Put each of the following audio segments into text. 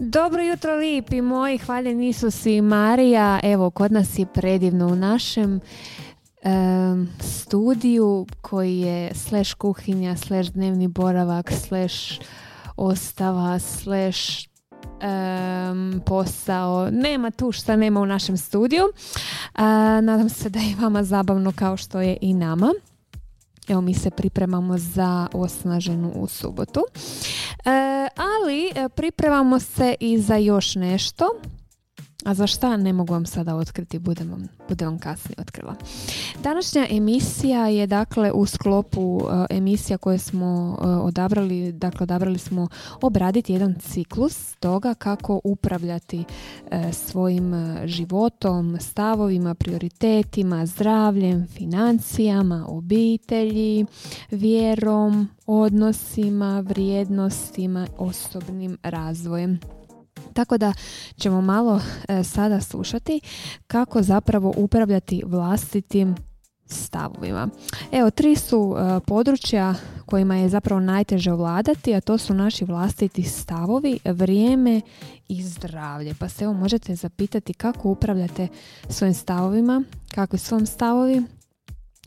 Dobro jutro lipi moji, hvaljeni Isus i Marija. Evo, kod nas je predivno u našem studiju koji je slash kuhinja, slash dnevni boravak, slash ostava, slash posao. Nema tu šta nema u našem studiju. nadam se da je vama zabavno kao što je i nama. Evo mi se pripremamo za osnaženu u subotu. E, ali e, pripremamo se i za još nešto. A za šta ne mogu vam sada otkriti, budem vam, budem vam kasnije otkrila. Današnja emisija je dakle u sklopu uh, emisija koje smo uh, odabrali, dakle odabrali smo obraditi jedan ciklus toga kako upravljati uh, svojim životom, stavovima, prioritetima, zdravljem, financijama, obitelji, vjerom, odnosima, vrijednostima, osobnim razvojem. Tako da ćemo malo e, sada slušati kako zapravo upravljati vlastitim stavovima. Evo, tri su e, područja kojima je zapravo najteže ovladati, a to su naši vlastiti stavovi, vrijeme i zdravlje. Pa se evo možete zapitati kako upravljate svojim stavovima, kakvi su vam stavovi,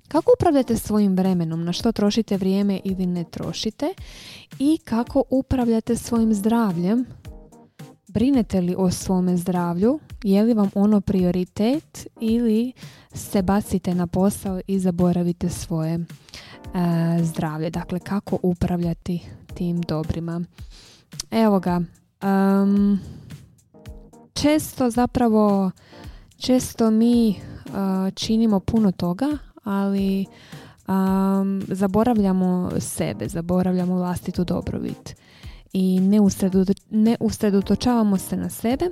kako upravljate svojim vremenom, na što trošite vrijeme ili ne trošite i kako upravljate svojim zdravljem, Brinete li o svome zdravlju? Je li vam ono prioritet ili se bacite na posao i zaboravite svoje e, zdravlje? Dakle, kako upravljati tim dobrima? Evo ga. često zapravo često mi e, činimo puno toga, ali zaboravljamo sebe, zaboravljamo vlastitu dobrobit i ne, usredotočavamo se na sebe.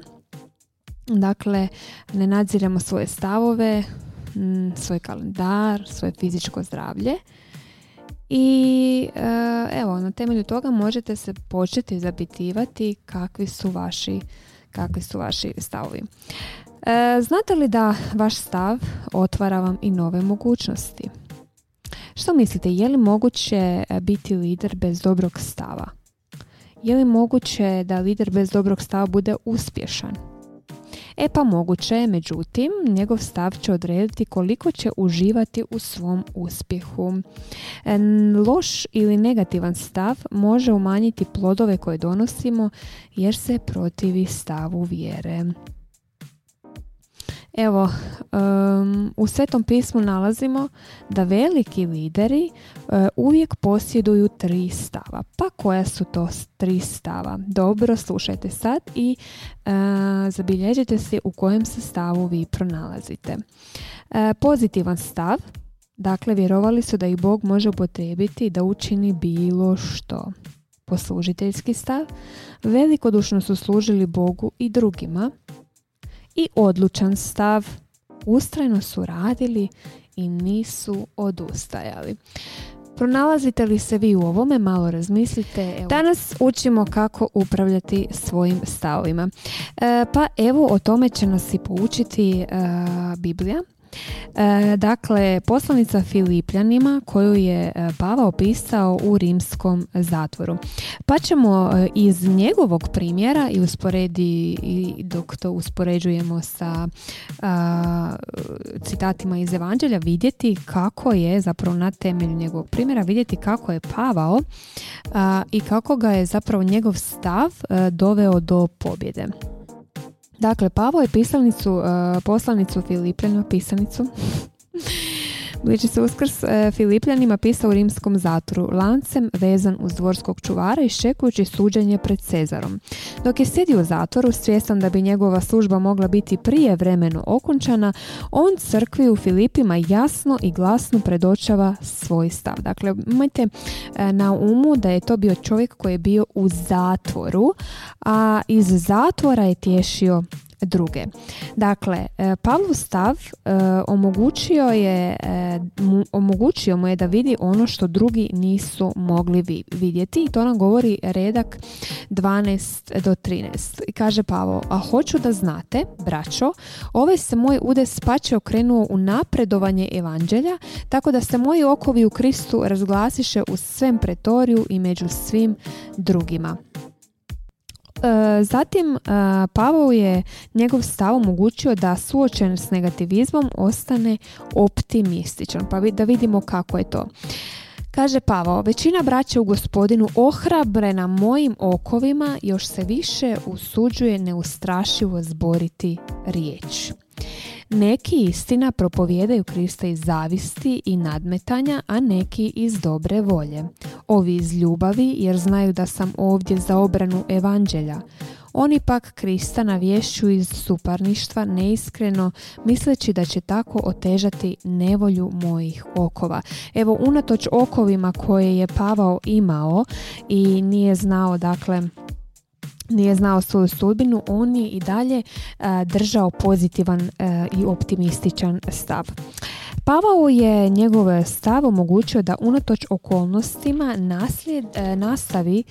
Dakle, ne nadziremo svoje stavove, svoj kalendar, svoje fizičko zdravlje. I e, evo, na temelju toga možete se početi zapitivati kakvi su vaši, kakvi su vaši stavovi. E, znate li da vaš stav otvara vam i nove mogućnosti? Što mislite, je li moguće biti lider bez dobrog stava? Je li moguće da lider bez dobrog stava bude uspješan? E pa moguće je, međutim, njegov stav će odrediti koliko će uživati u svom uspjehu. E, loš ili negativan stav može umanjiti plodove koje donosimo jer se protivi stavu vjere. Evo, u Svetom pismu nalazimo da veliki lideri uh, uvijek posjeduju tri stava. Pa koja su to tri stava? Dobro, slušajte sad i uh, zabilježite se u kojem se stavu vi pronalazite. Uh, pozitivan stav, dakle vjerovali su da ih Bog može upotrijebiti da učini bilo što. Poslužiteljski stav, velikodušno su služili Bogu i drugima, i odlučan stav. Ustrajno su radili i nisu odustajali. Pronalazite li se vi u ovome? Malo razmislite. Evo. Danas učimo kako upravljati svojim stavovima. E, pa evo o tome će nas i poučiti e, Biblija. E, dakle, poslanica Filipljanima koju je e, Pavao pisao u rimskom zatvoru. Pa ćemo e, iz njegovog primjera i usporedi i dok to uspoređujemo sa citatima iz Evanđelja vidjeti kako je zapravo na temelju njegovog primjera vidjeti kako je Pavao i kako ga je zapravo njegov stav doveo do pobjede. Dakle, Pavo je pisanicu, uh, poslanicu Filipljana, pisanicu, Bliči se uskrs e, Filipljanima pisao u rimskom zatru, lancem vezan uz dvorskog čuvara i šekujući suđenje pred Cezarom. Dok je sjedio u zatvoru, svjestan da bi njegova služba mogla biti prije vremeno okončana, on crkvi u Filipima jasno i glasno predočava svoj stav. Dakle, imajte e, na umu da je to bio čovjek koji je bio u zatvoru, a iz zatvora je tješio druge. Dakle, e, Pavlov stav e, omogućio, je, e, omogućio mu je da vidi ono što drugi nisu mogli vidjeti i to nam govori redak 12 do 13. I kaže Pavo, a hoću da znate, braćo, ovaj se moj udes pače okrenuo u napredovanje evanđelja, tako da se moji okovi u Kristu razglasiše u svem pretoriju i među svim drugima. Zatim Pavao je njegov stav omogućio da suočen s negativizmom ostane optimističan. Pa da vidimo kako je to. Kaže Pavao, većina braća u gospodinu ohrabrena mojim okovima još se više usuđuje neustrašivo zboriti riječ. Neki istina propovijedaju Krista iz zavisti i nadmetanja, a neki iz dobre volje. Ovi iz ljubavi jer znaju da sam ovdje za obranu evanđelja. Oni pak Krista navješću iz suparništva neiskreno, misleći da će tako otežati nevolju mojih okova. Evo, unatoč okovima koje je Pavao imao i nije znao, dakle, nije znao svoju sudbinu, on je i dalje držao pozitivan i optimističan stav. Pavao je njegov stav omogućio da unatoč okolnostima naslijed, nastavi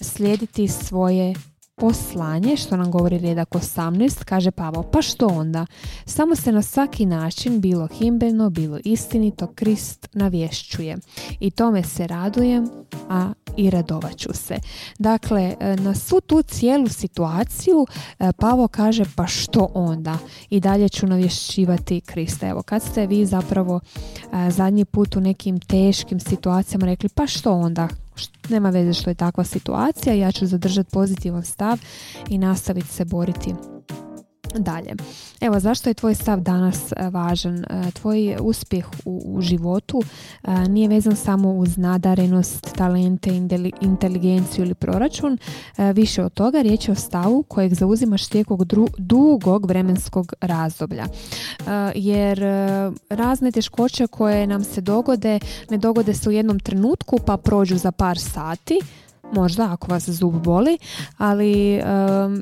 slijediti svoje poslanje, što nam govori redak 18, kaže Pavao, pa što onda? Samo se na svaki način, bilo himbeno, bilo istinito, Krist navješćuje. I tome se radujem, a i radovaću se. Dakle, e, na svu tu cijelu situaciju e, Pavo kaže pa što onda? I dalje ću navješćivati Krista. Evo, kad ste vi zapravo e, zadnji put u nekim teškim situacijama rekli pa što onda? Nema veze što je takva situacija, ja ću zadržati pozitivan stav i nastaviti se boriti dalje. Evo, zašto je tvoj stav danas e, važan? E, tvoj uspjeh u, u životu e, nije vezan samo uz nadarenost, talente, inteligenciju ili proračun. Više od toga riječ je o stavu kojeg zauzimaš tijekom dugog vremenskog razdoblja. Jer razne teškoće koje nam se dogode, ne dogode se u jednom trenutku pa prođu za par sati, možda ako vas zub boli, ali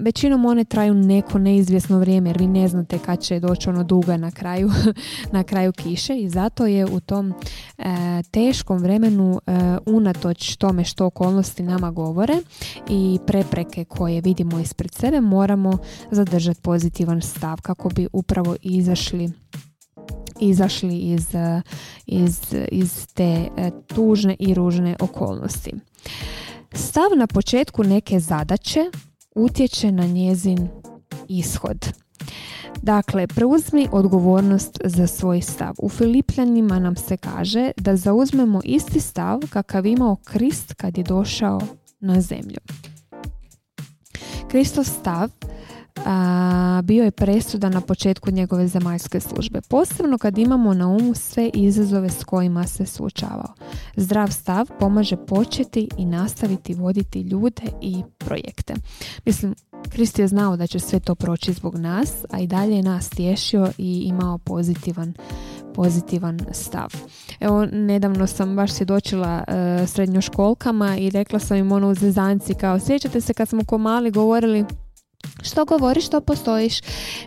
većinom one traju neko neizvjesno vrijeme jer vi ne znate kad će doći ono duga na kraju, na kraju kiše i zato je u tom e, teškom vremenu e, unatoč tome što okolnosti nama govore i prepreke koje vidimo ispred sebe moramo zadržati pozitivan stav kako bi upravo izašli izašli iz, iz, iz te e, tužne i ružne okolnosti. Stav na početku neke zadaće utječe na njezin ishod. Dakle, preuzmi odgovornost za svoj stav. U Filipljanima nam se kaže da zauzmemo isti stav kakav imao Krist kad je došao na zemlju. Kristov stav a, bio je presuda na početku njegove zemaljske službe. Posebno kad imamo na umu sve izazove s kojima se suočavao. Zdrav stav pomaže početi i nastaviti voditi ljude i projekte. Mislim, Krist je znao da će sve to proći zbog nas, a i dalje je nas tješio i imao pozitivan pozitivan stav. Evo, nedavno sam baš svjedočila uh, srednjoškolkama i rekla sam im ono u zezanci kao sjećate se kad smo ko mali govorili što govoriš, to postojiš.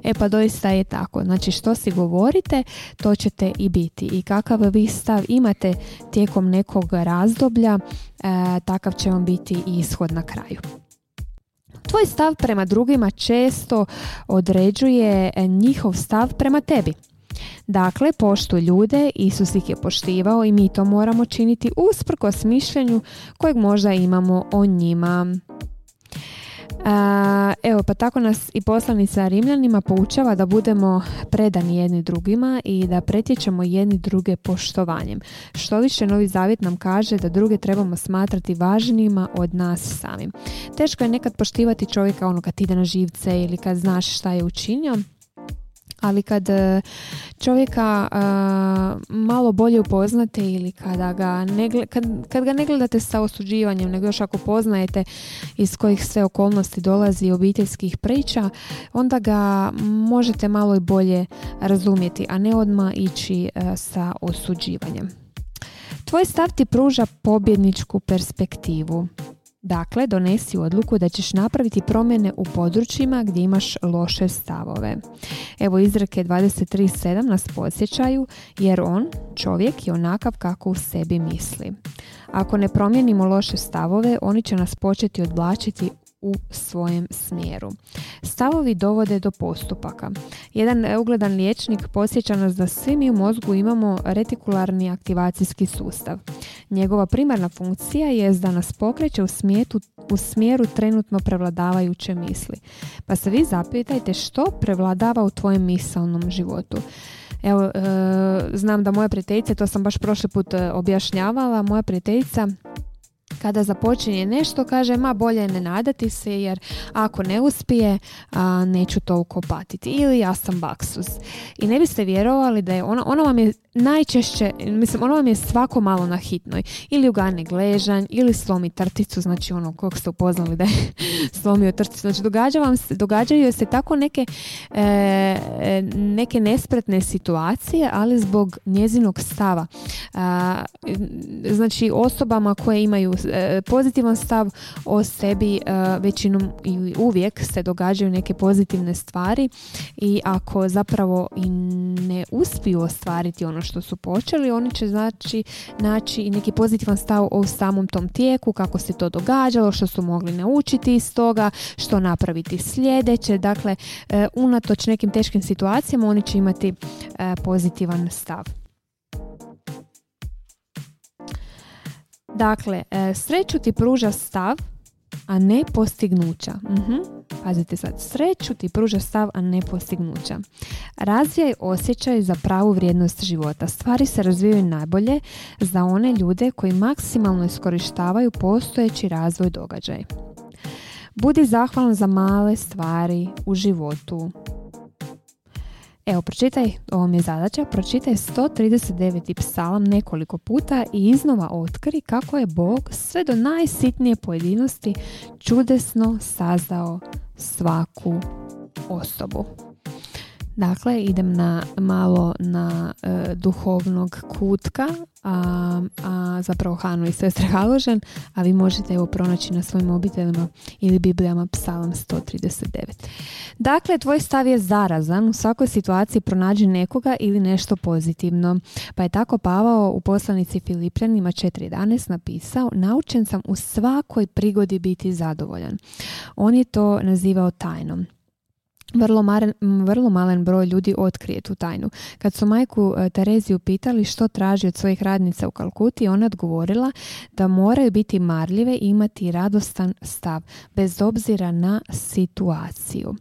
E pa doista je tako. Znači što si govorite, to ćete i biti. I kakav vi stav imate tijekom nekog razdoblja, e, takav će vam biti i ishod na kraju. Tvoj stav prema drugima često određuje njihov stav prema tebi. Dakle, poštuj ljude, Isus ih je poštivao i mi to moramo činiti usprkos mišljenju kojeg možda imamo o njima. Evo, pa tako nas i poslanica Rimljanima poučava da budemo predani jedni drugima i da pretječemo jedni druge poštovanjem. Što više, Novi Zavjet nam kaže da druge trebamo smatrati važnijima od nas samim. Teško je nekad poštivati čovjeka ono kad ide na živce ili kad znaš šta je učinio, ali kad e, čovjeka e, malo bolje upoznate ili kada ga ne, kad, kad ga ne gledate sa osuđivanjem, nego još ako poznajete iz kojih sve okolnosti dolazi obiteljskih priča, onda ga možete malo i bolje razumjeti, a ne odmah ići e, sa osuđivanjem. Tvoj stav ti pruža pobjedničku perspektivu. Dakle, donesi odluku da ćeš napraviti promjene u područjima gdje imaš loše stavove. Evo izreke 23.7 nas podsjećaju jer on, čovjek, je onakav kako u sebi misli. Ako ne promijenimo loše stavove, oni će nas početi odvlačiti u svojem smjeru. Stavovi dovode do postupaka. Jedan ugledan liječnik posjeća nas da svi mi u mozgu imamo retikularni aktivacijski sustav. Njegova primarna funkcija je da nas pokreće u, smijetu, u smjeru trenutno prevladavajuće misli. Pa se vi zapitajte što prevladava u tvojem misalnom životu. Evo, e, znam da moja prijateljica, to sam baš prošli put e, objašnjavala, moja prijateljica kada započinje nešto kaže ma bolje ne nadati se jer ako ne uspije a, neću toliko patiti. Ili ja sam baksuz i ne biste vjerovali da je ono, ono vam je najčešće, mislim ono vam je svako malo na hitnoj. Ili ugane gležanj ili slomi trticu, znači ono kog ste upoznali da je slomio trticu, znači događa vam se, događaju se tako neke e, neke nespretne situacije, ali zbog njezinog stava. Znači osobama koje imaju E, pozitivan stav o sebi e, većinom ili uvijek se događaju neke pozitivne stvari i ako zapravo i ne uspiju ostvariti ono što su počeli, oni će znači naći i neki pozitivan stav o samom tom tijeku, kako se to događalo, što su mogli naučiti iz toga, što napraviti sljedeće. Dakle, e, unatoč nekim teškim situacijama oni će imati pozitivan stav. Dakle, e, sreću ti pruža stav, a ne postignuća. uh Pazite sad, sreću ti pruža stav, a ne postignuća. Razvijaj osjećaj za pravu vrijednost života. Stvari se razvijaju najbolje za one ljude koji maksimalno iskorištavaju postojeći razvoj događaj. Budi zahvalan za male stvari u životu. Evo, pročitaj, ovo mi je zadaća, pročitaj 139. psalam nekoliko puta i iznova otkri kako je Bog sve do najsitnije pojedinosti čudesno sazdao svaku osobu. Dakle, idem na malo na e, duhovnog kutka, a, a zapravo Hanu i sestre Haložen, a vi možete evo pronaći na svojim obiteljima ili Biblijama psalam 139. Dakle, tvoj stav je zarazan, u svakoj situaciji pronađi nekoga ili nešto pozitivno. Pa je tako Pavao u poslanici Filipljanima 4.11 napisao, naučen sam u svakoj prigodi biti zadovoljan. On je to nazivao tajnom vrlo, maren, vrlo malen broj ljudi otkrije tu tajnu. Kad su majku e, Tereziju pitali što traži od svojih radnica u Kalkuti, ona odgovorila da moraju biti marljive i imati radostan stav, bez obzira na situaciju.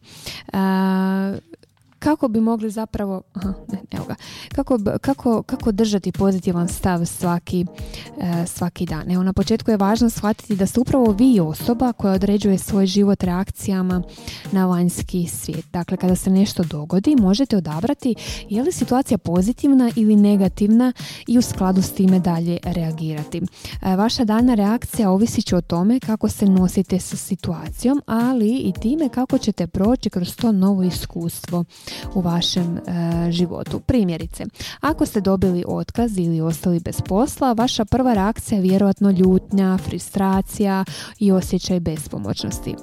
Kako bi mogli zapravo aha, ne, evo ga, kako, kako, kako držati pozitivan stav svaki, e, svaki dan. Evo na početku je važno shvatiti da ste upravo vi osoba koja određuje svoj život reakcijama na vanjski svijet. Dakle, kada se nešto dogodi, možete odabrati je li situacija pozitivna ili negativna i u skladu s time dalje reagirati. E, vaša dana reakcija ovisi će o tome kako se nosite sa situacijom, ali i time kako ćete proći kroz to novo iskustvo u vašem e, životu. Primjerice, ako ste dobili otkaz ili ostali bez posla, vaša prva reakcija je vjerojatno ljutnja, frustracija i osjećaj bespomoćnosti.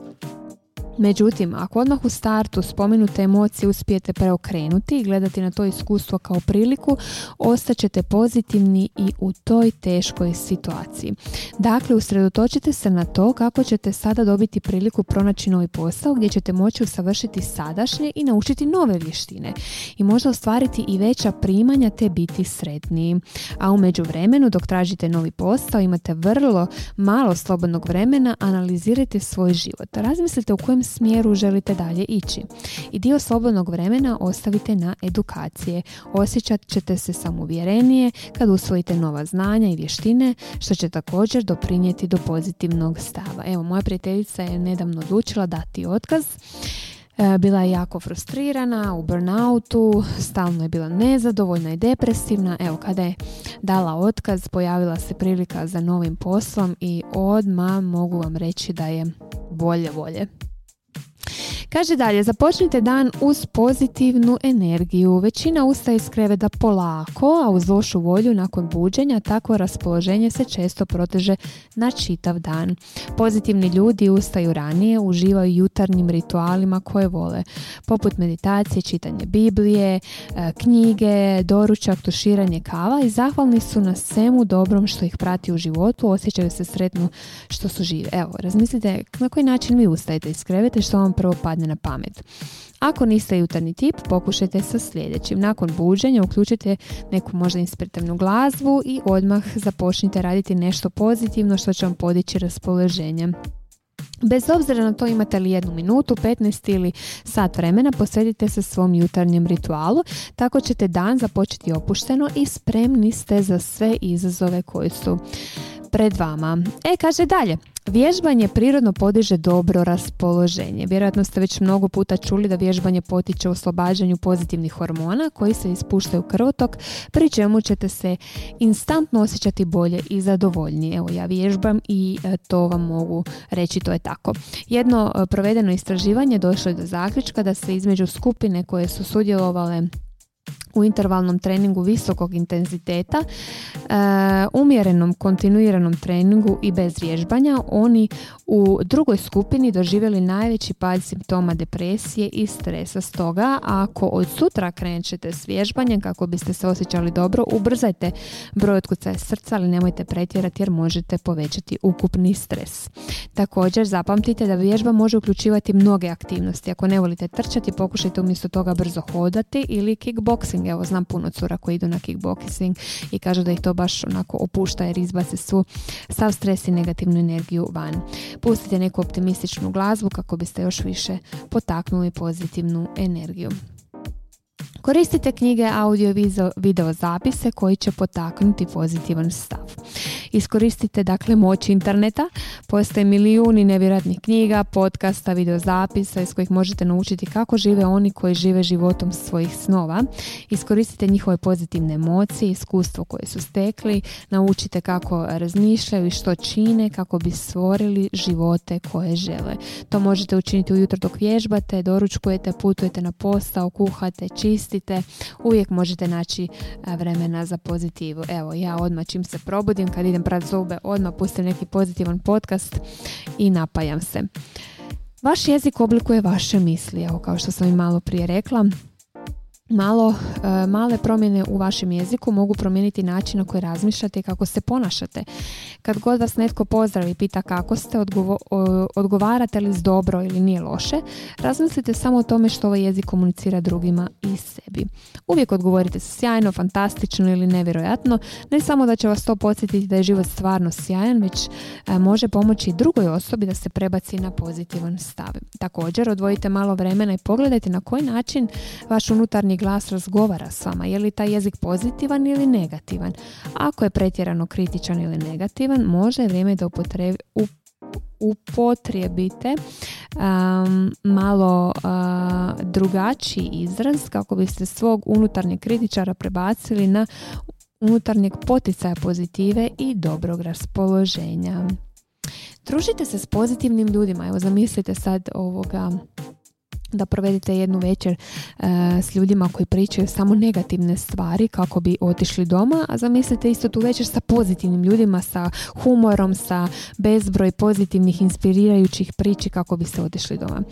Međutim, ako odmah u startu spomenute emocije uspijete preokrenuti i gledati na to iskustvo kao priliku, ostaćete pozitivni i u toj teškoj situaciji. Dakle, usredotočite se na to kako ćete sada dobiti priliku pronaći novi posao gdje ćete moći usavršiti sadašnje i naučiti nove vještine i možda ostvariti i veća primanja te biti sretniji. A u međuvremenu dok tražite novi posao imate vrlo malo slobodnog vremena, analizirajte svoj život. Razmislite u kojem smjeru želite dalje ići. I dio slobodnog vremena ostavite na edukacije. Osjećat ćete se samouvjerenije kad usvojite nova znanja i vještine, što će također doprinijeti do pozitivnog stava. Evo, moja prijateljica je nedavno odlučila dati otkaz e, bila je jako frustrirana, u burnoutu, stalno je bila nezadovoljna i depresivna. Evo, kada je dala otkaz, pojavila se prilika za novim poslom i odmah mogu vam reći da je bolje volje. Kaže dalje, započnite dan uz pozitivnu energiju. Većina ustaje iz kreveta polako, a uz lošu volju nakon buđenja takvo raspoloženje se često proteže na čitav dan. Pozitivni ljudi ustaju ranije, uživaju jutarnjim ritualima koje vole, poput meditacije, čitanje Biblije, e, knjige, doručak, tuširanje kava i zahvalni su na svemu dobrom što ih prati u životu, osjećaju se sretno što su žive. Evo, razmislite na koji način vi ustajete iz kreveta i što vam prvo padne padne na pamet. Ako niste jutarnji tip, pokušajte sa sljedećim. Nakon buđenja uključite neku možda inspirativnu glazbu i odmah započnite raditi nešto pozitivno što će vam podići raspoloženje. Bez obzira na to imate li jednu minutu, 15 ili sat vremena, posvetite se svom jutarnjem ritualu, tako ćete dan započeti opušteno i spremni ste za sve izazove koji su pred vama. E, kaže dalje, Vježbanje prirodno podiže dobro raspoloženje. Vjerojatno ste već mnogo puta čuli da vježbanje potiče oslobađanju pozitivnih hormona koji se ispuštaju u krvotok, pri čemu ćete se instantno osjećati bolje i zadovoljnije. Evo ja vježbam i e, to vam mogu reći, to je tako. Jedno e, provedeno istraživanje došlo je do zaključka da se između skupine koje su sudjelovale u intervalnom treningu visokog intenziteta, e, umjerenom kontinuiranom treningu i bez vježbanja, oni u drugoj skupini doživjeli najveći pad simptoma depresije i stresa. Stoga, ako od sutra krećete s vježbanjem kako biste se osjećali dobro, ubrzajte broj otkucaja srca, ali nemojte pretjerati jer možete povećati ukupni stres. Također, zapamtite da vježba može uključivati mnoge aktivnosti. Ako ne volite trčati, pokušajte umjesto toga brzo hodati ili kickboxing Evo, znam puno cura koji idu na kickboxing i kažu da ih to baš onako opušta jer izbace su sav stres i negativnu energiju van. Pustite neku optimističnu glazbu kako biste još više potaknuli pozitivnu energiju. Koristite knjige, audio video zapise koji će potaknuti pozitivan stav. Iskoristite dakle moć interneta. Postoje milijuni nevjerojatnih knjiga, podcasta, videozapisa iz kojih možete naučiti kako žive oni koji žive životom svojih snova. Iskoristite njihove pozitivne emocije, iskustvo koje su stekli, naučite kako razmišljaju i što čine kako bi stvorili živote koje žele. To možete učiniti ujutro dok vježbate, doručkujete, putujete na posao, kuhate, čistite. Uvijek možete naći vremena za pozitivu. Evo, ja odmah čim se probudim, kad idem prat zube, odmah pustim neki pozitivan podcast i napajam se. Vaš jezik oblikuje vaše misli, evo kao što sam i malo prije rekla malo, e, male promjene u vašem jeziku mogu promijeniti način na koji razmišljate i kako se ponašate. Kad god vas netko pozdravi i pita kako ste, odgovarate li s dobro ili nije loše, razmislite samo o tome što ovaj jezik komunicira drugima i sebi. Uvijek odgovorite sjajno, fantastično ili nevjerojatno, ne samo da će vas to podsjetiti da je život stvarno sjajan, već e, može pomoći drugoj osobi da se prebaci na pozitivan stav. Također, odvojite malo vremena i pogledajte na koji način vaš unutarnji glas razgovara s vama, je li taj jezik pozitivan ili negativan. Ako je pretjerano kritičan ili negativan, može je vrijeme da upotrijebite um, malo uh, drugačiji izraz kako biste svog unutarnjeg kritičara prebacili na unutarnjeg poticaja pozitive i dobrog raspoloženja. Družite se s pozitivnim ljudima. Evo zamislite sad ovoga da provedete jednu večer e, s ljudima koji pričaju samo negativne stvari kako bi otišli doma, a zamislite isto tu večer sa pozitivnim ljudima, sa humorom, sa bezbroj pozitivnih, inspirirajućih priči kako biste otišli doma.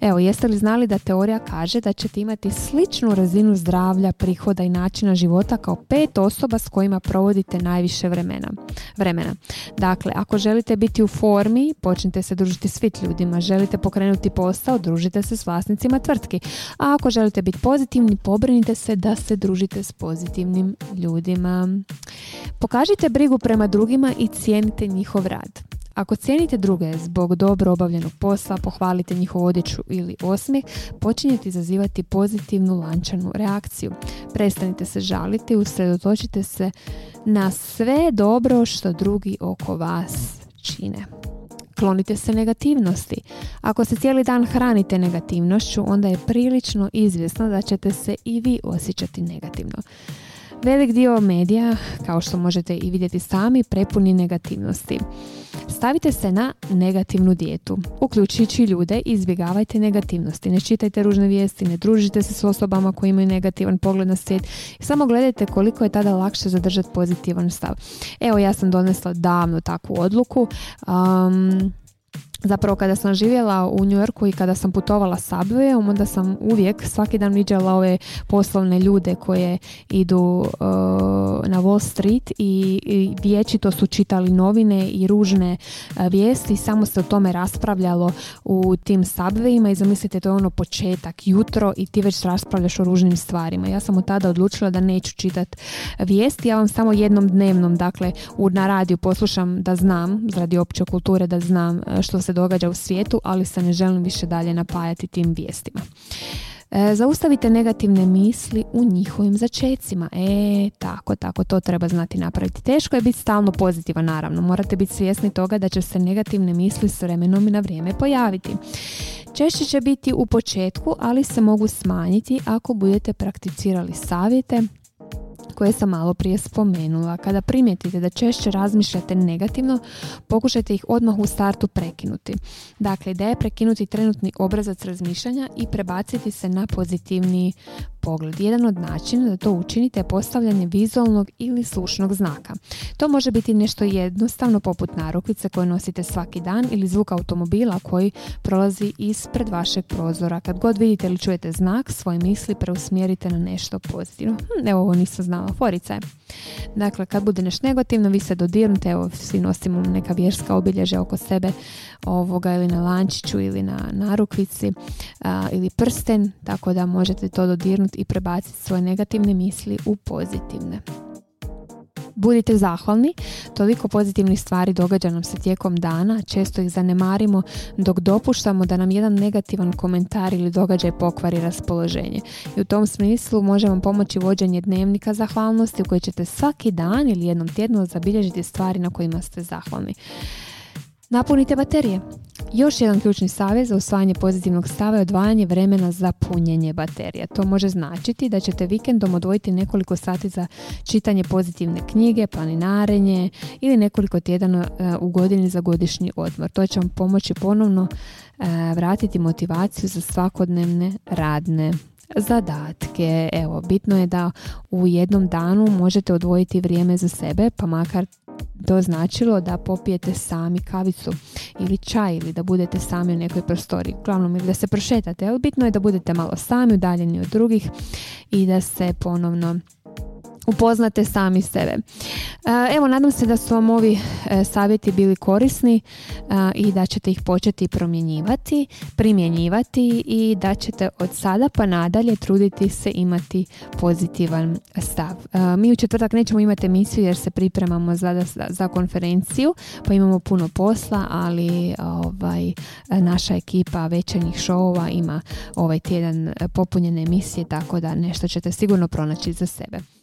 Evo, jeste li znali da teorija kaže da ćete imati sličnu razinu zdravlja, prihoda i načina života kao pet osoba s kojima provodite najviše vremena. vremena. Dakle, ako želite biti u formi, počnite se družiti s fit ljudima. Želite pokrenuti posao, družite se s vlasnicima tvrtki. A ako želite biti pozitivni, pobrinite se da se družite s pozitivnim ljudima. Pokažite brigu prema drugima i cijenite njihov rad. Ako cijenite druge zbog dobro obavljenog posla, pohvalite njihovu odjeću ili osmijeh, počinjete izazivati pozitivnu lančanu reakciju. Prestanite se žaliti, usredotočite se na sve dobro što drugi oko vas čine. Klonite se negativnosti. Ako se cijeli dan hranite negativnošću, onda je prilično izvjesno da ćete se i vi osjećati negativno. Velik dio medija, kao što možete i vidjeti sami, prepuni negativnosti. Stavite se na negativnu dijetu. Uključujući ljude, izbjegavajte negativnosti. Ne čitajte ružne vijesti, ne družite se s osobama koji imaju negativan pogled na svijet. Samo gledajte koliko je tada lakše zadržati pozitivan stav. Evo, ja sam donesla davno takvu odluku. Um, Zapravo kada sam živjela u New Yorku i kada sam putovala Subwayom, onda sam uvijek svaki dan viđala ove poslovne ljude koje idu uh, na Wall Street i, i vječito su čitali novine i ružne uh, vijesti, samo se o tome raspravljalo u tim Subwayima i zamislite to je ono početak, jutro i ti već raspravljaš o ružnim stvarima. Ja sam od tada odlučila da neću čitati vijesti, ja vam samo jednom dnevnom, dakle u, na radiju poslušam da znam, radi opće kulture da znam uh, što se događa u svijetu, ali se ne želim više dalje napajati tim vijestima. E, zaustavite negativne misli u njihovim začecima. E, tako, tako, to treba znati napraviti. Teško je biti stalno pozitivan, naravno. Morate biti svjesni toga da će se negativne misli s vremenom i na vrijeme pojaviti. Češće će biti u početku, ali se mogu smanjiti ako budete prakticirali savjete koje sam malo prije spomenula. Kada primijetite da češće razmišljate negativno, pokušajte ih odmah u startu prekinuti. Dakle, ideja je prekinuti trenutni obrazac razmišljanja i prebaciti se na pozitivni pogled. Jedan od načina da to učinite je postavljanje vizualnog ili slušnog znaka. To može biti nešto jednostavno poput narukvice koje nosite svaki dan ili zvuk automobila koji prolazi ispred vašeg prozora. Kad god vidite ili čujete znak, svoje misli preusmjerite na nešto pozitivno. Hm, evo ovo nisam znala, forica je. Dakle, kad bude nešto negativno, vi se dodirnute, evo svi nosimo neka vjerska obilježja oko sebe, ovoga ili na lančiću ili na narukvici ili prsten, tako da možete to dodirnuti i prebaciti svoje negativne misli u pozitivne. Budite zahvalni, toliko pozitivnih stvari događa nam se tijekom dana, često ih zanemarimo dok dopuštamo da nam jedan negativan komentar ili događaj pokvari raspoloženje. I u tom smislu može vam pomoći vođenje dnevnika zahvalnosti u kojoj ćete svaki dan ili jednom tjednu zabilježiti stvari na kojima ste zahvalni. Napunite baterije. Još jedan ključni savjet za usvajanje pozitivnog stava je odvajanje vremena za punjenje baterija. To može značiti da ćete vikendom odvojiti nekoliko sati za čitanje pozitivne knjige, planinarenje ili nekoliko tjedana e, u godini za godišnji odmor. To će vam pomoći ponovno e, vratiti motivaciju za svakodnevne radne zadatke. Evo, bitno je da u jednom danu možete odvojiti vrijeme za sebe, pa makar to značilo da popijete sami kavicu ili čaj ili da budete sami u nekoj prostoriji. Uglavnom ili da se prošetate, ali bitno je da budete malo sami, udaljeni od drugih i da se ponovno upoznate sami sebe. E, evo, nadam se da su vam ovi e, savjeti bili korisni e, i da ćete ih početi promjenjivati, primjenjivati i da ćete od sada pa nadalje truditi se imati pozitivan stav. Mi u četvrtak nećemo imati emisiju jer se pripremamo za, za konferenciju, pa imamo puno posla, ali ovaj, naša ekipa večernjih šovova ima ovaj tjedan popunjene emisije, tako da nešto ćete sigurno pronaći za sebe.